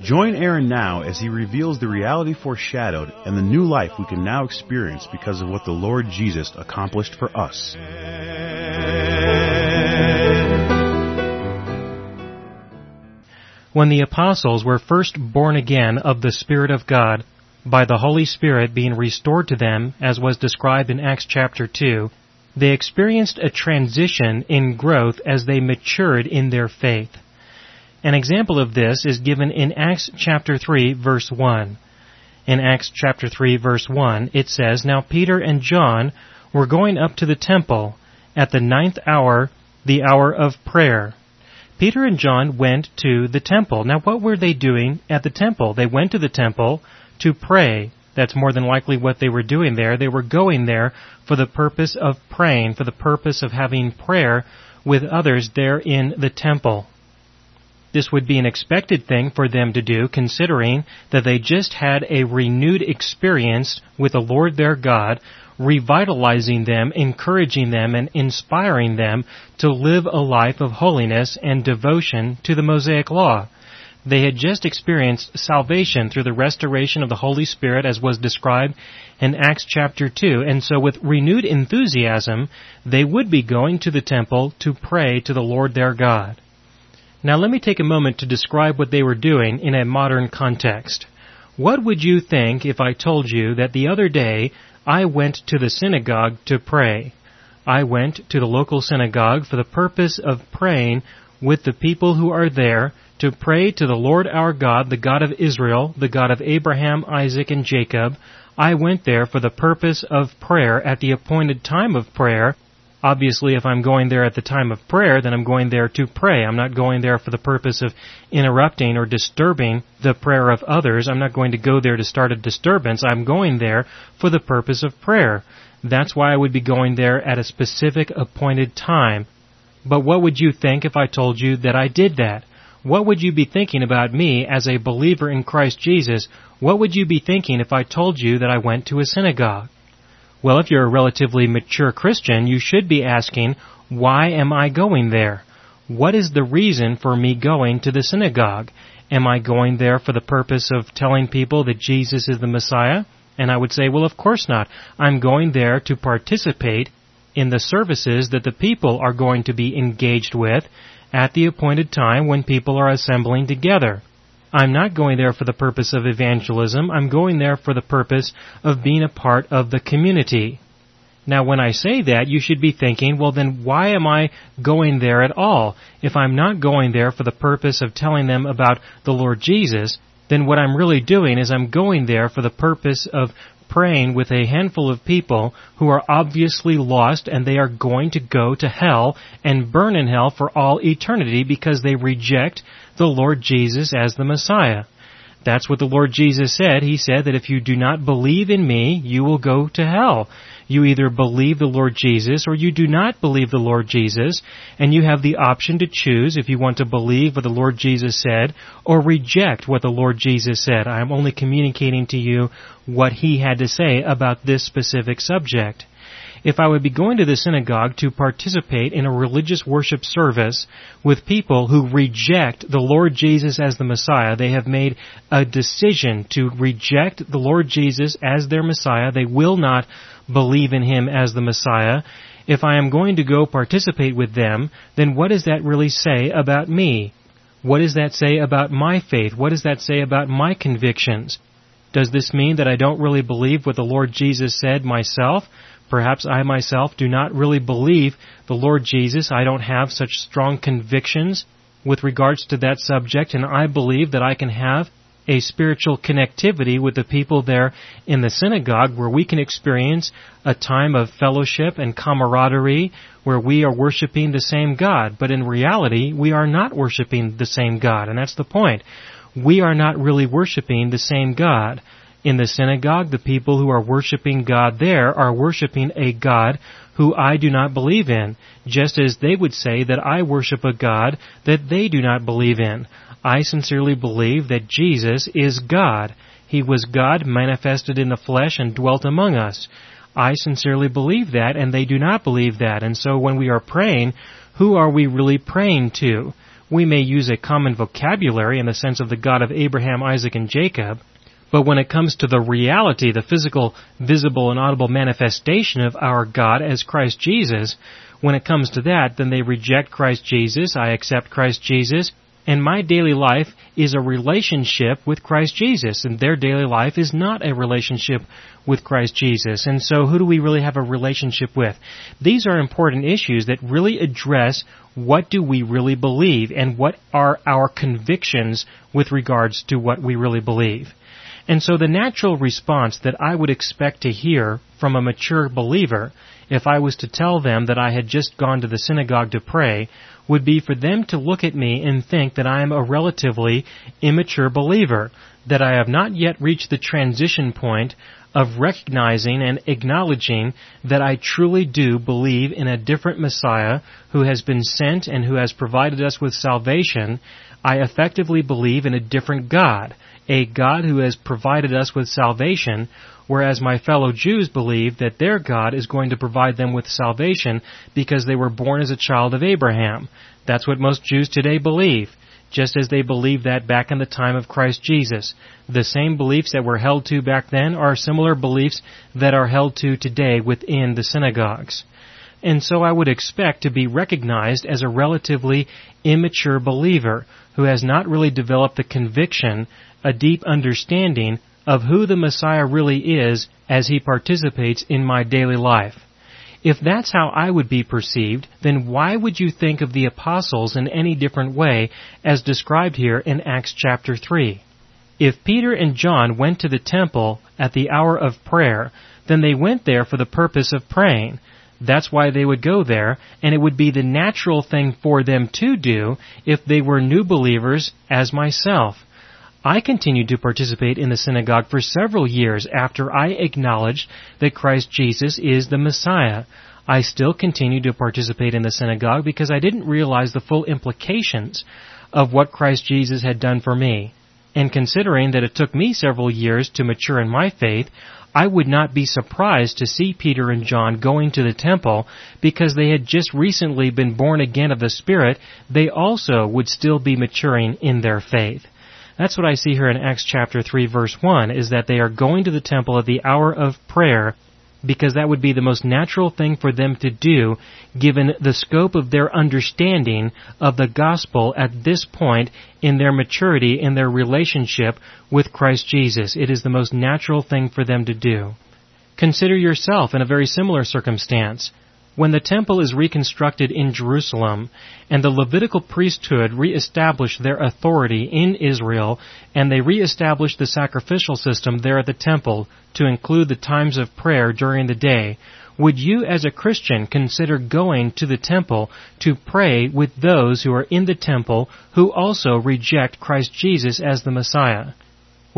Join Aaron now as he reveals the reality foreshadowed and the new life we can now experience because of what the Lord Jesus accomplished for us. When the apostles were first born again of the Spirit of God, by the Holy Spirit being restored to them, as was described in Acts chapter 2, they experienced a transition in growth as they matured in their faith. An example of this is given in Acts chapter 3 verse 1. In Acts chapter 3 verse 1, it says, Now Peter and John were going up to the temple at the ninth hour, the hour of prayer. Peter and John went to the temple. Now what were they doing at the temple? They went to the temple to pray. That's more than likely what they were doing there. They were going there for the purpose of praying, for the purpose of having prayer with others there in the temple. This would be an expected thing for them to do considering that they just had a renewed experience with the Lord their God, revitalizing them, encouraging them, and inspiring them to live a life of holiness and devotion to the Mosaic Law. They had just experienced salvation through the restoration of the Holy Spirit as was described in Acts chapter 2, and so with renewed enthusiasm, they would be going to the temple to pray to the Lord their God. Now let me take a moment to describe what they were doing in a modern context. What would you think if I told you that the other day I went to the synagogue to pray? I went to the local synagogue for the purpose of praying with the people who are there to pray to the Lord our God, the God of Israel, the God of Abraham, Isaac, and Jacob. I went there for the purpose of prayer at the appointed time of prayer Obviously, if I'm going there at the time of prayer, then I'm going there to pray. I'm not going there for the purpose of interrupting or disturbing the prayer of others. I'm not going to go there to start a disturbance. I'm going there for the purpose of prayer. That's why I would be going there at a specific appointed time. But what would you think if I told you that I did that? What would you be thinking about me as a believer in Christ Jesus? What would you be thinking if I told you that I went to a synagogue? Well, if you're a relatively mature Christian, you should be asking, why am I going there? What is the reason for me going to the synagogue? Am I going there for the purpose of telling people that Jesus is the Messiah? And I would say, well, of course not. I'm going there to participate in the services that the people are going to be engaged with at the appointed time when people are assembling together. I'm not going there for the purpose of evangelism. I'm going there for the purpose of being a part of the community. Now, when I say that, you should be thinking, well, then why am I going there at all? If I'm not going there for the purpose of telling them about the Lord Jesus, then what I'm really doing is I'm going there for the purpose of praying with a handful of people who are obviously lost and they are going to go to hell and burn in hell for all eternity because they reject the Lord Jesus as the Messiah. That's what the Lord Jesus said. He said that if you do not believe in me, you will go to hell. You either believe the Lord Jesus or you do not believe the Lord Jesus, and you have the option to choose if you want to believe what the Lord Jesus said or reject what the Lord Jesus said. I am only communicating to you what He had to say about this specific subject if I would be going to the synagogue to participate in a religious worship service with people who reject the Lord Jesus as the Messiah. They have made a decision to reject the Lord Jesus as their Messiah. They will not believe in Him as the Messiah. If I am going to go participate with them, then what does that really say about me? What does that say about my faith? What does that say about my convictions? Does this mean that I don't really believe what the Lord Jesus said myself? Perhaps I myself do not really believe the Lord Jesus. I don't have such strong convictions with regards to that subject, and I believe that I can have a spiritual connectivity with the people there in the synagogue where we can experience a time of fellowship and camaraderie where we are worshiping the same God. But in reality, we are not worshiping the same God, and that's the point. We are not really worshiping the same God In the synagogue, the people who are worshiping God there are worshiping a God who I do not believe in, just as they would say that I worship a God that they do not believe in. I sincerely believe that Jesus is God. He was God manifested in the flesh and dwelt among us. I sincerely believe that, and they do not believe that. And so when we are praying, who are we really praying to? We may use a common vocabulary in the sense of the God of Abraham, Isaac, and Jacob, but when it comes to the reality, the physical, visible, and audible manifestation of our God as Christ Jesus, when it comes to that, then they reject Christ Jesus, I accept Christ Jesus, and my daily life is a relationship with Christ Jesus, and their daily life is not a relationship with Christ Jesus. And so who do we really have a relationship with? These are important issues that really address what do we really believe and what are our convictions with regards to what we really believe. And so the natural response that I would expect to hear from a mature believer if I was to tell them that I had just gone to the synagogue to pray would be for them to look at me and think that I am a relatively immature believer, that I have not yet reached the transition point of recognizing and acknowledging that I truly do believe in a different Messiah who has been sent and who has provided us with salvation. I effectively believe in a different God, a God who has provided us with salvation whereas my fellow Jews believe that their God is going to provide them with salvation because they were born as a child of Abraham. That's what most Jews today believe, just as they believed that back in the time of Christ Jesus. The same beliefs that were held to back then are similar beliefs that are held to today within the synagogues. And so I would expect to be recognized as a relatively immature believer who has not really developed the conviction, a deep understanding of who the Messiah really is as he participates in my daily life. If that's how I would be perceived, then why would you think of the apostles in any different way as described here in Acts chapter 3? If Peter and John went to the temple at the hour of prayer, then they went there for the purpose of praying. That's why they would go there, and it would be the natural thing for them to do if they were new believers as myself. I continued to participate in the synagogue for several years after I acknowledged that Christ Jesus is the Messiah. I still continued to participate in the synagogue because I didn't realize the full implications of what Christ Jesus had done for me. And considering that it took me several years to mature in my faith, I would not be surprised to see Peter and John going to the temple because they had just recently been born again of the Spirit. They also would still be maturing in their faith. That's what I see here in Acts chapter 3 verse 1, is that they are going to the temple at the hour of prayer because that would be the most natural thing for them to do given the scope of their understanding of the gospel at this point in their maturity in their relationship with Christ Jesus. It is the most natural thing for them to do. Consider yourself in a very similar circumstance. When the temple is reconstructed in Jerusalem and the Levitical priesthood reestablished their authority in Israel and they reestablish the sacrificial system there at the temple to include the times of prayer during the day, would you as a Christian consider going to the temple to pray with those who are in the temple who also reject Christ Jesus as the Messiah?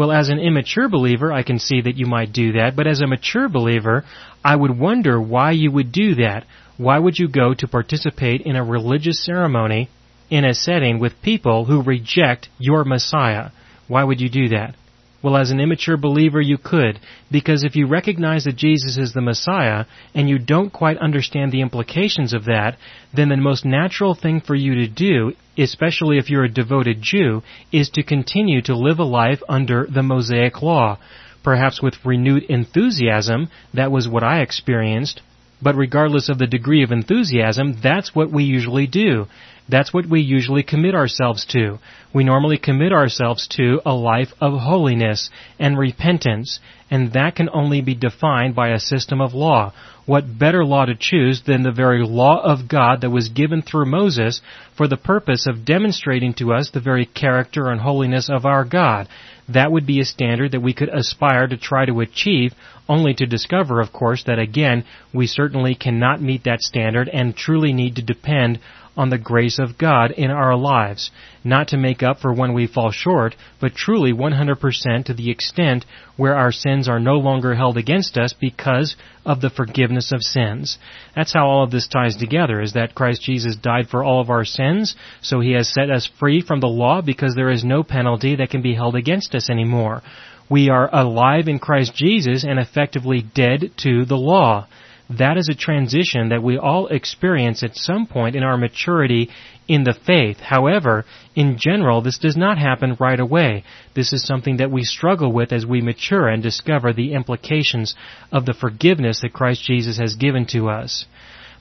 Well, as an immature believer, I can see that you might do that, but as a mature believer, I would wonder why you would do that. Why would you go to participate in a religious ceremony in a setting with people who reject your Messiah? Why would you do that? Well, as an immature believer, you could, because if you recognize that Jesus is the Messiah and you don't quite understand the implications of that, then the most natural thing for you to do, especially if you're a devoted Jew, is to continue to live a life under the Mosaic Law. Perhaps with renewed enthusiasm, that was what I experienced, but regardless of the degree of enthusiasm, that's what we usually do. That's what we usually commit ourselves to. We normally commit ourselves to a life of holiness and repentance, and that can only be defined by a system of law. What better law to choose than the very law of God that was given through Moses for the purpose of demonstrating to us the very character and holiness of our God? That would be a standard that we could aspire to try to achieve, only to discover, of course, that again, we certainly cannot meet that standard and truly need to depend on the grace of God in our lives, not to make up for when we fall short, but truly 100% to the extent where our sins are no longer held against us because of the forgiveness of sins. That's how all of this ties together, is that Christ Jesus died for all of our sins, so he has set us free from the law because there is no penalty that can be held against us anymore. We are alive in Christ Jesus and effectively dead to the law. That is a transition that we all experience at some point in our maturity in the faith. However, in general, this does not happen right away. This is something that we struggle with as we mature and discover the implications of the forgiveness that Christ Jesus has given to us.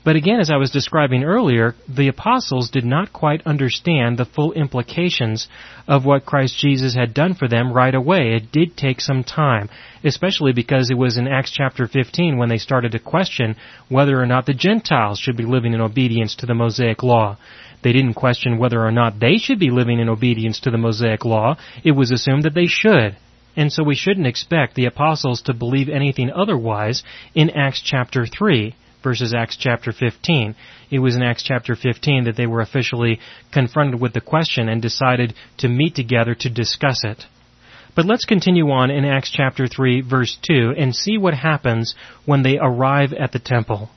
But again, as I was describing earlier, the apostles did not quite understand the full implications of what Christ Jesus had done for them right away. It did take some time, especially because it was in Acts chapter 15 when they started to question whether or not the Gentiles should be living in obedience to the Mosaic law. They didn't question whether or not they should be living in obedience to the Mosaic law. It was assumed that they should. And so we shouldn't expect the apostles to believe anything otherwise in Acts chapter 3 versus Acts chapter 15. It was in Acts chapter 15 that they were officially confronted with the question and decided to meet together to discuss it. But let's continue on in Acts chapter 3 verse 2 and see what happens when they arrive at the temple.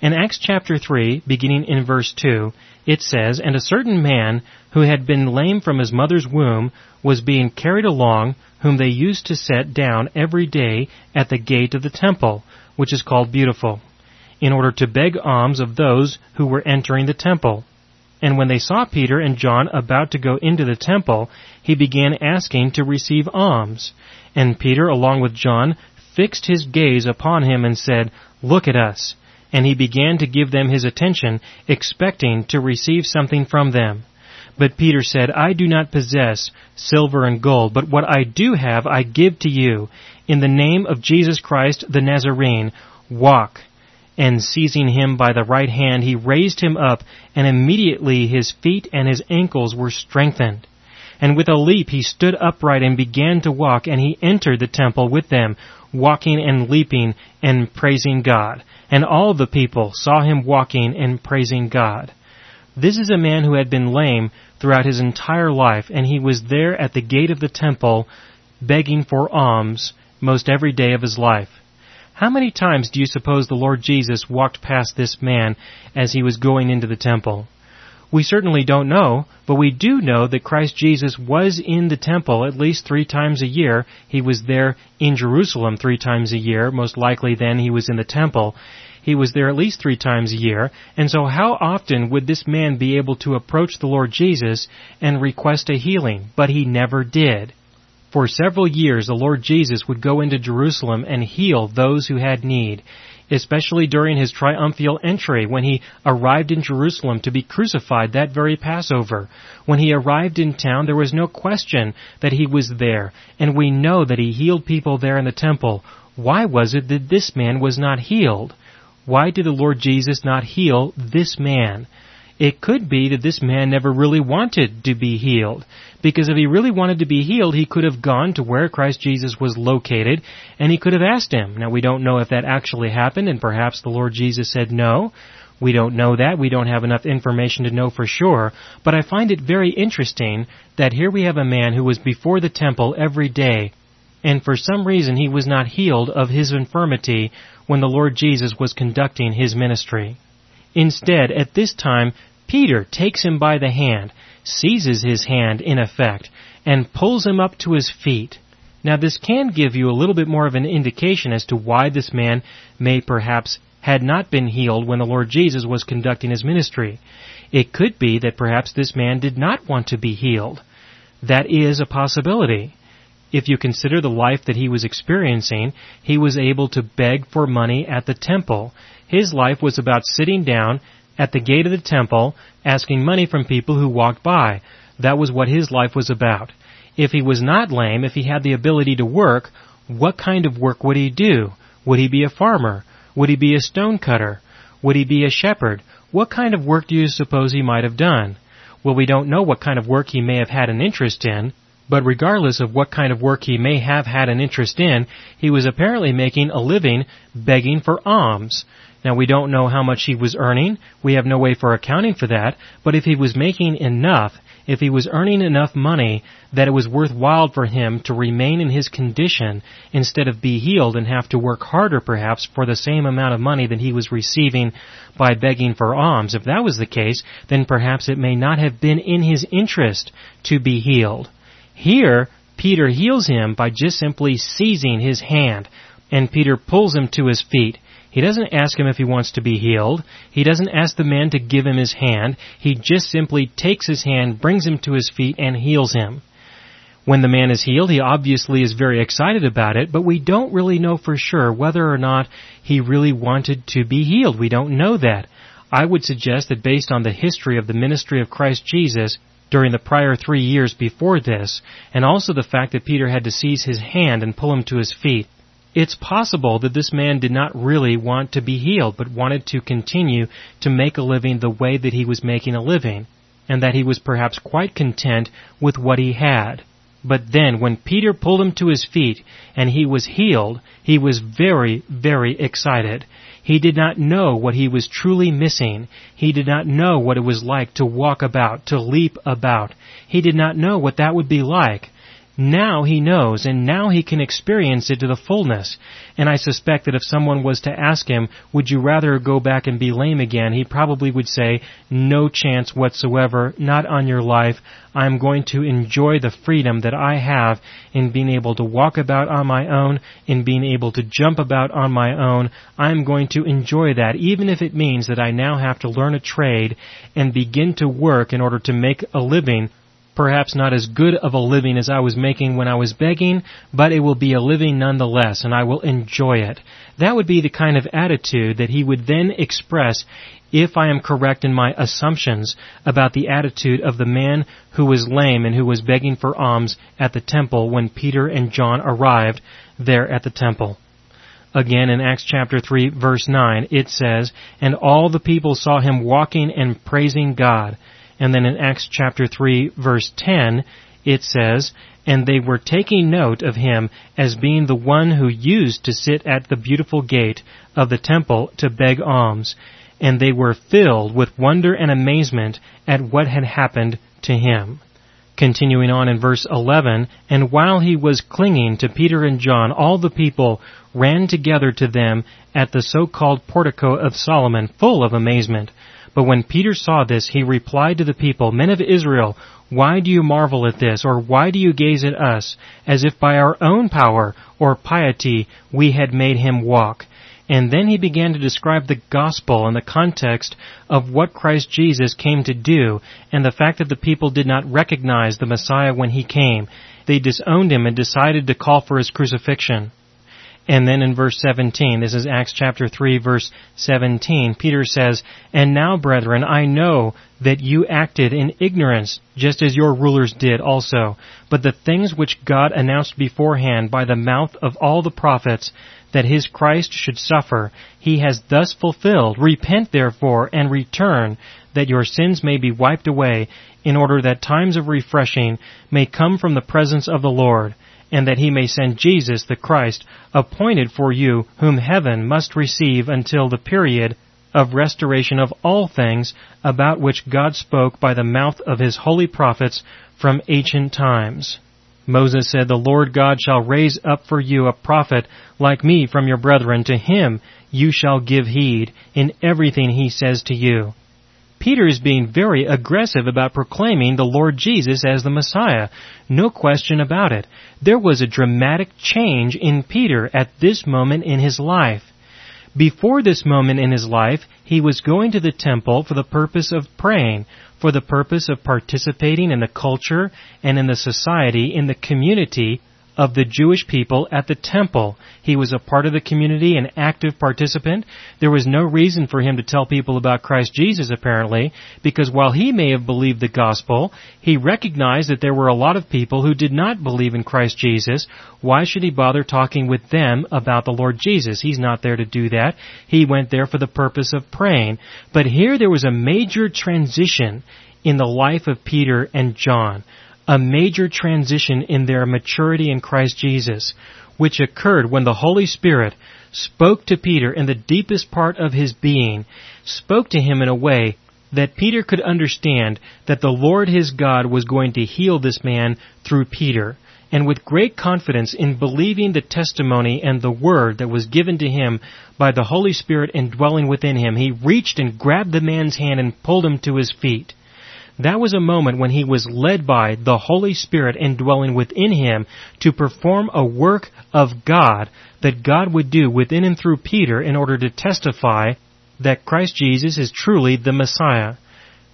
In Acts chapter 3, beginning in verse 2, it says, And a certain man who had been lame from his mother's womb was being carried along, whom they used to set down every day at the gate of the temple, which is called Beautiful in order to beg alms of those who were entering the temple. And when they saw Peter and John about to go into the temple, he began asking to receive alms. And Peter, along with John, fixed his gaze upon him and said, Look at us. And he began to give them his attention, expecting to receive something from them. But Peter said, I do not possess silver and gold, but what I do have I give to you. In the name of Jesus Christ the Nazarene, walk and seizing him by the right hand, he raised him up, and immediately his feet and his ankles were strengthened. And with a leap he stood upright and began to walk, and he entered the temple with them, walking and leaping and praising God. And all the people saw him walking and praising God. This is a man who had been lame throughout his entire life, and he was there at the gate of the temple begging for alms most every day of his life. How many times do you suppose the Lord Jesus walked past this man as he was going into the temple? We certainly don't know, but we do know that Christ Jesus was in the temple at least three times a year. He was there in Jerusalem three times a year. Most likely then he was in the temple. He was there at least three times a year. And so how often would this man be able to approach the Lord Jesus and request a healing? But he never did. For several years, the Lord Jesus would go into Jerusalem and heal those who had need, especially during his triumphal entry when he arrived in Jerusalem to be crucified that very Passover. When he arrived in town, there was no question that he was there, and we know that he healed people there in the temple. Why was it that this man was not healed? Why did the Lord Jesus not heal this man? It could be that this man never really wanted to be healed. Because if he really wanted to be healed, he could have gone to where Christ Jesus was located and he could have asked him. Now we don't know if that actually happened and perhaps the Lord Jesus said no. We don't know that. We don't have enough information to know for sure. But I find it very interesting that here we have a man who was before the temple every day and for some reason he was not healed of his infirmity when the Lord Jesus was conducting his ministry. Instead, at this time, Peter takes him by the hand, seizes his hand in effect, and pulls him up to his feet. Now this can give you a little bit more of an indication as to why this man may perhaps had not been healed when the Lord Jesus was conducting his ministry. It could be that perhaps this man did not want to be healed. That is a possibility. If you consider the life that he was experiencing, he was able to beg for money at the temple. His life was about sitting down at the gate of the temple asking money from people who walked by. That was what his life was about. If he was not lame, if he had the ability to work, what kind of work would he do? Would he be a farmer? Would he be a stone cutter? Would he be a shepherd? What kind of work do you suppose he might have done? Well, we don't know what kind of work he may have had an interest in, but regardless of what kind of work he may have had an interest in, he was apparently making a living begging for alms. Now we don't know how much he was earning. We have no way for accounting for that. But if he was making enough, if he was earning enough money that it was worthwhile for him to remain in his condition instead of be healed and have to work harder perhaps for the same amount of money that he was receiving by begging for alms, if that was the case, then perhaps it may not have been in his interest to be healed. Here, Peter heals him by just simply seizing his hand, and Peter pulls him to his feet. He doesn't ask him if he wants to be healed. He doesn't ask the man to give him his hand. He just simply takes his hand, brings him to his feet, and heals him. When the man is healed, he obviously is very excited about it, but we don't really know for sure whether or not he really wanted to be healed. We don't know that. I would suggest that based on the history of the ministry of Christ Jesus, during the prior three years before this, and also the fact that Peter had to seize his hand and pull him to his feet, it's possible that this man did not really want to be healed, but wanted to continue to make a living the way that he was making a living, and that he was perhaps quite content with what he had. But then, when Peter pulled him to his feet and he was healed, he was very, very excited. He did not know what he was truly missing. He did not know what it was like to walk about, to leap about. He did not know what that would be like. Now he knows, and now he can experience it to the fullness. And I suspect that if someone was to ask him, would you rather go back and be lame again, he probably would say, no chance whatsoever, not on your life. I'm going to enjoy the freedom that I have in being able to walk about on my own, in being able to jump about on my own. I'm going to enjoy that, even if it means that I now have to learn a trade and begin to work in order to make a living perhaps not as good of a living as I was making when I was begging, but it will be a living nonetheless, and I will enjoy it. That would be the kind of attitude that he would then express if I am correct in my assumptions about the attitude of the man who was lame and who was begging for alms at the temple when Peter and John arrived there at the temple. Again in Acts chapter 3 verse 9 it says, And all the people saw him walking and praising God. And then in Acts chapter 3 verse 10, it says, And they were taking note of him as being the one who used to sit at the beautiful gate of the temple to beg alms. And they were filled with wonder and amazement at what had happened to him. Continuing on in verse 11, And while he was clinging to Peter and John, all the people ran together to them at the so-called portico of Solomon, full of amazement. But when Peter saw this, he replied to the people, Men of Israel, why do you marvel at this, or why do you gaze at us, as if by our own power or piety we had made him walk? And then he began to describe the gospel in the context of what Christ Jesus came to do, and the fact that the people did not recognize the Messiah when he came. They disowned him and decided to call for his crucifixion. And then in verse 17, this is Acts chapter 3 verse 17, Peter says, And now brethren, I know that you acted in ignorance, just as your rulers did also. But the things which God announced beforehand by the mouth of all the prophets, that his Christ should suffer, he has thus fulfilled. Repent therefore and return, that your sins may be wiped away, in order that times of refreshing may come from the presence of the Lord and that he may send Jesus the Christ, appointed for you, whom heaven must receive until the period of restoration of all things about which God spoke by the mouth of his holy prophets from ancient times. Moses said, The Lord God shall raise up for you a prophet like me from your brethren. To him you shall give heed in everything he says to you. Peter is being very aggressive about proclaiming the Lord Jesus as the Messiah. No question about it. There was a dramatic change in Peter at this moment in his life. Before this moment in his life, he was going to the temple for the purpose of praying, for the purpose of participating in the culture and in the society, in the community of the Jewish people at the temple. He was a part of the community, an active participant. There was no reason for him to tell people about Christ Jesus, apparently, because while he may have believed the gospel, he recognized that there were a lot of people who did not believe in Christ Jesus. Why should he bother talking with them about the Lord Jesus? He's not there to do that. He went there for the purpose of praying. But here there was a major transition in the life of Peter and John a major transition in their maturity in Christ Jesus. which occurred when the Holy Spirit spoke to Peter in the deepest part of his being, spoke to him in a way that Peter could understand that the Lord his God was going to heal this man through Peter. And with great confidence in believing the testimony and the word that was given to him by the Holy Spirit indwelling within him, he reached and grabbed the man's hand and pulled him to his feet. That was a moment when he was led by the Holy Spirit indwelling within him to perform a work of God that God would do within and through Peter in order to testify that Christ Jesus is truly the Messiah.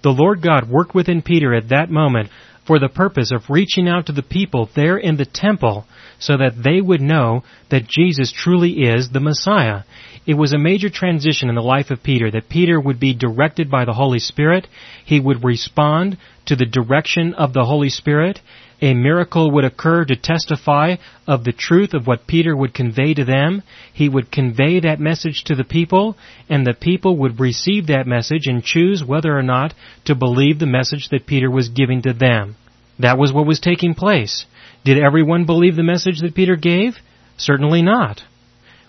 The Lord God worked within Peter at that moment for the purpose of reaching out to the people there in the temple so that they would know that Jesus truly is the Messiah. It was a major transition in the life of Peter that Peter would be directed by the Holy Spirit. He would respond to the direction of the Holy Spirit a miracle would occur to testify of the truth of what Peter would convey to them. He would convey that message to the people, and the people would receive that message and choose whether or not to believe the message that Peter was giving to them. That was what was taking place. Did everyone believe the message that Peter gave? Certainly not.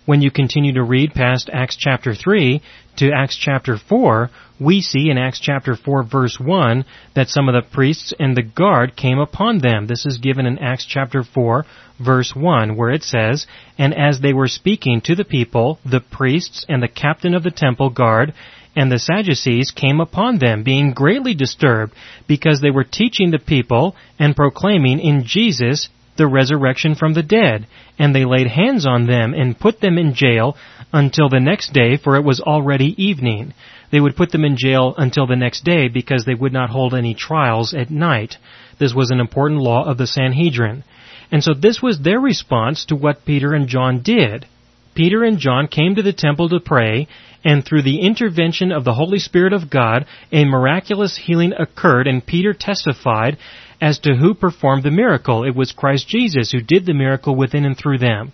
When you continue to read past Acts chapter 3 to Acts chapter 4, we see in Acts chapter 4 verse 1 that some of the priests and the guard came upon them. This is given in Acts chapter 4 verse 1 where it says, And as they were speaking to the people, the priests and the captain of the temple guard and the Sadducees came upon them, being greatly disturbed, because they were teaching the people and proclaiming in Jesus the resurrection from the dead. And they laid hands on them and put them in jail until the next day, for it was already evening. They would put them in jail until the next day because they would not hold any trials at night. This was an important law of the Sanhedrin. And so this was their response to what Peter and John did. Peter and John came to the temple to pray, and through the intervention of the Holy Spirit of God, a miraculous healing occurred, and Peter testified as to who performed the miracle. It was Christ Jesus who did the miracle within and through them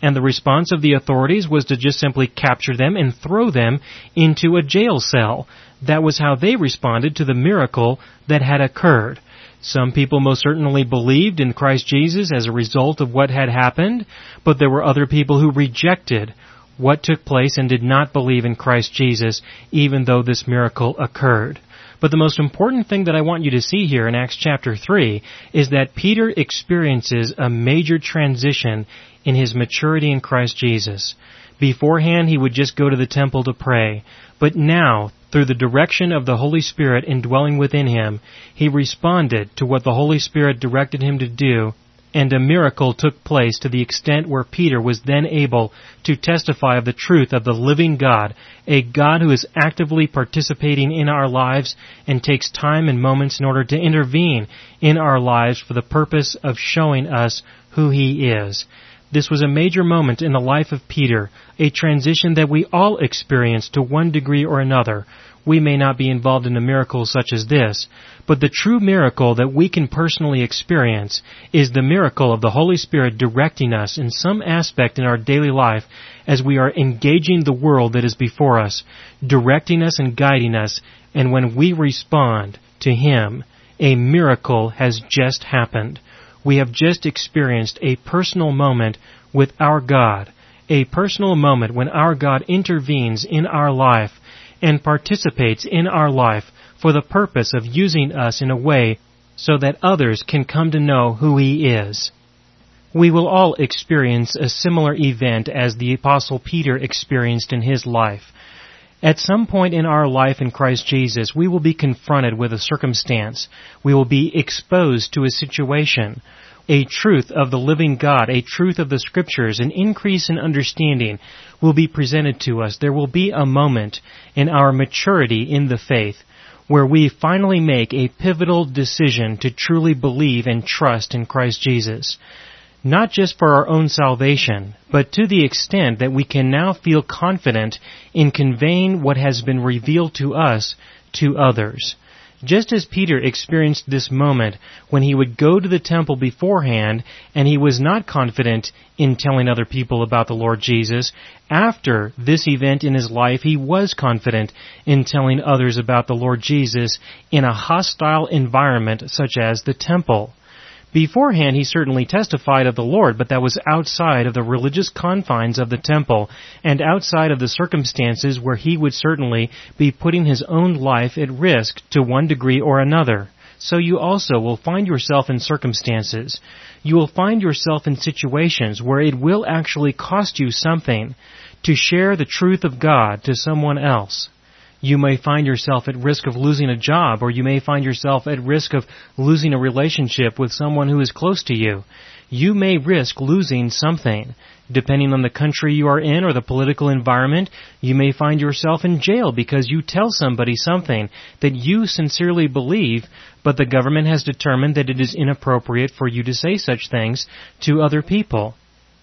and the response of the authorities was to just simply capture them and throw them into a jail cell. That was how they responded to the miracle that had occurred. Some people most certainly believed in Christ Jesus as a result of what had happened, but there were other people who rejected what took place and did not believe in Christ Jesus, even though this miracle occurred. But the most important thing that I want you to see here in Acts chapter 3 is that Peter experiences a major transition in his maturity in Christ Jesus. Beforehand, he would just go to the temple to pray. But now, through the direction of the Holy Spirit indwelling within him, he responded to what the Holy Spirit directed him to do and a miracle took place to the extent where Peter was then able to testify of the truth of the living God, a God who is actively participating in our lives and takes time and moments in order to intervene in our lives for the purpose of showing us who He is. This was a major moment in the life of Peter, a transition that we all experience to one degree or another, we may not be involved in a miracle such as this, but the true miracle that we can personally experience is the miracle of the Holy Spirit directing us in some aspect in our daily life as we are engaging the world that is before us, directing us and guiding us, and when we respond to Him, a miracle has just happened. We have just experienced a personal moment with our God, a personal moment when our God intervenes in our life and participates in our life for the purpose of using us in a way so that others can come to know who He is. We will all experience a similar event as the Apostle Peter experienced in his life. At some point in our life in Christ Jesus, we will be confronted with a circumstance. We will be exposed to a situation a truth of the living God, a truth of the scriptures, an increase in understanding will be presented to us. There will be a moment in our maturity in the faith where we finally make a pivotal decision to truly believe and trust in Christ Jesus. Not just for our own salvation, but to the extent that we can now feel confident in conveying what has been revealed to us to others. Just as Peter experienced this moment when he would go to the temple beforehand and he was not confident in telling other people about the Lord Jesus, after this event in his life he was confident in telling others about the Lord Jesus in a hostile environment such as the temple. Beforehand, he certainly testified of the Lord, but that was outside of the religious confines of the temple and outside of the circumstances where he would certainly be putting his own life at risk to one degree or another. So you also will find yourself in circumstances. You will find yourself in situations where it will actually cost you something to share the truth of God to someone else you may find yourself at risk of losing a job, or you may find yourself at risk of losing a relationship with someone who is close to you. You may risk losing something. Depending on the country you are in or the political environment, you may find yourself in jail because you tell somebody something that you sincerely believe, but the government has determined that it is inappropriate for you to say such things to other people.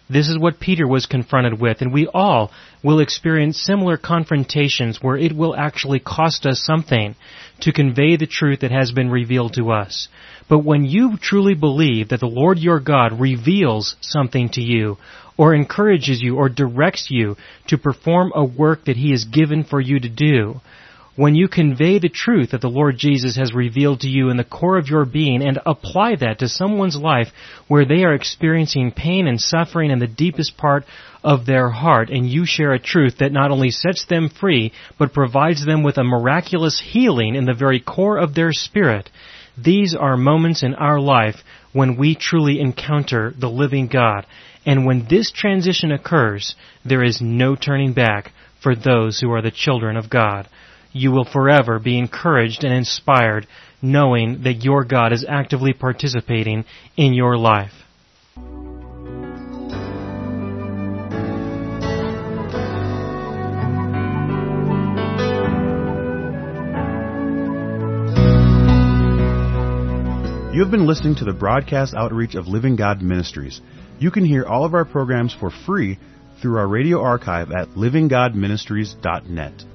This is what Peter was confronted with, and we all will experience similar confrontations where it will actually cost us something to convey the truth that has been revealed to us. But when you truly believe that the Lord your God reveals something to you, or encourages you, or directs you to perform a work that He has given for you to do, when you convey the truth that the Lord Jesus has revealed to you in the core of your being and apply that to someone's life where they are experiencing pain and suffering in the deepest part of their heart and you share a truth that not only sets them free but provides them with a miraculous healing in the very core of their spirit, these are moments in our life when we truly encounter the living God. And when this transition occurs, there is no turning back for those who are the children of God you will forever be encouraged and inspired knowing that your God is actively participating in your life. You have been listening to the broadcast outreach of Living God Ministries. You can hear all of our programs for free through our radio archive at livinggodministries.net.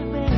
you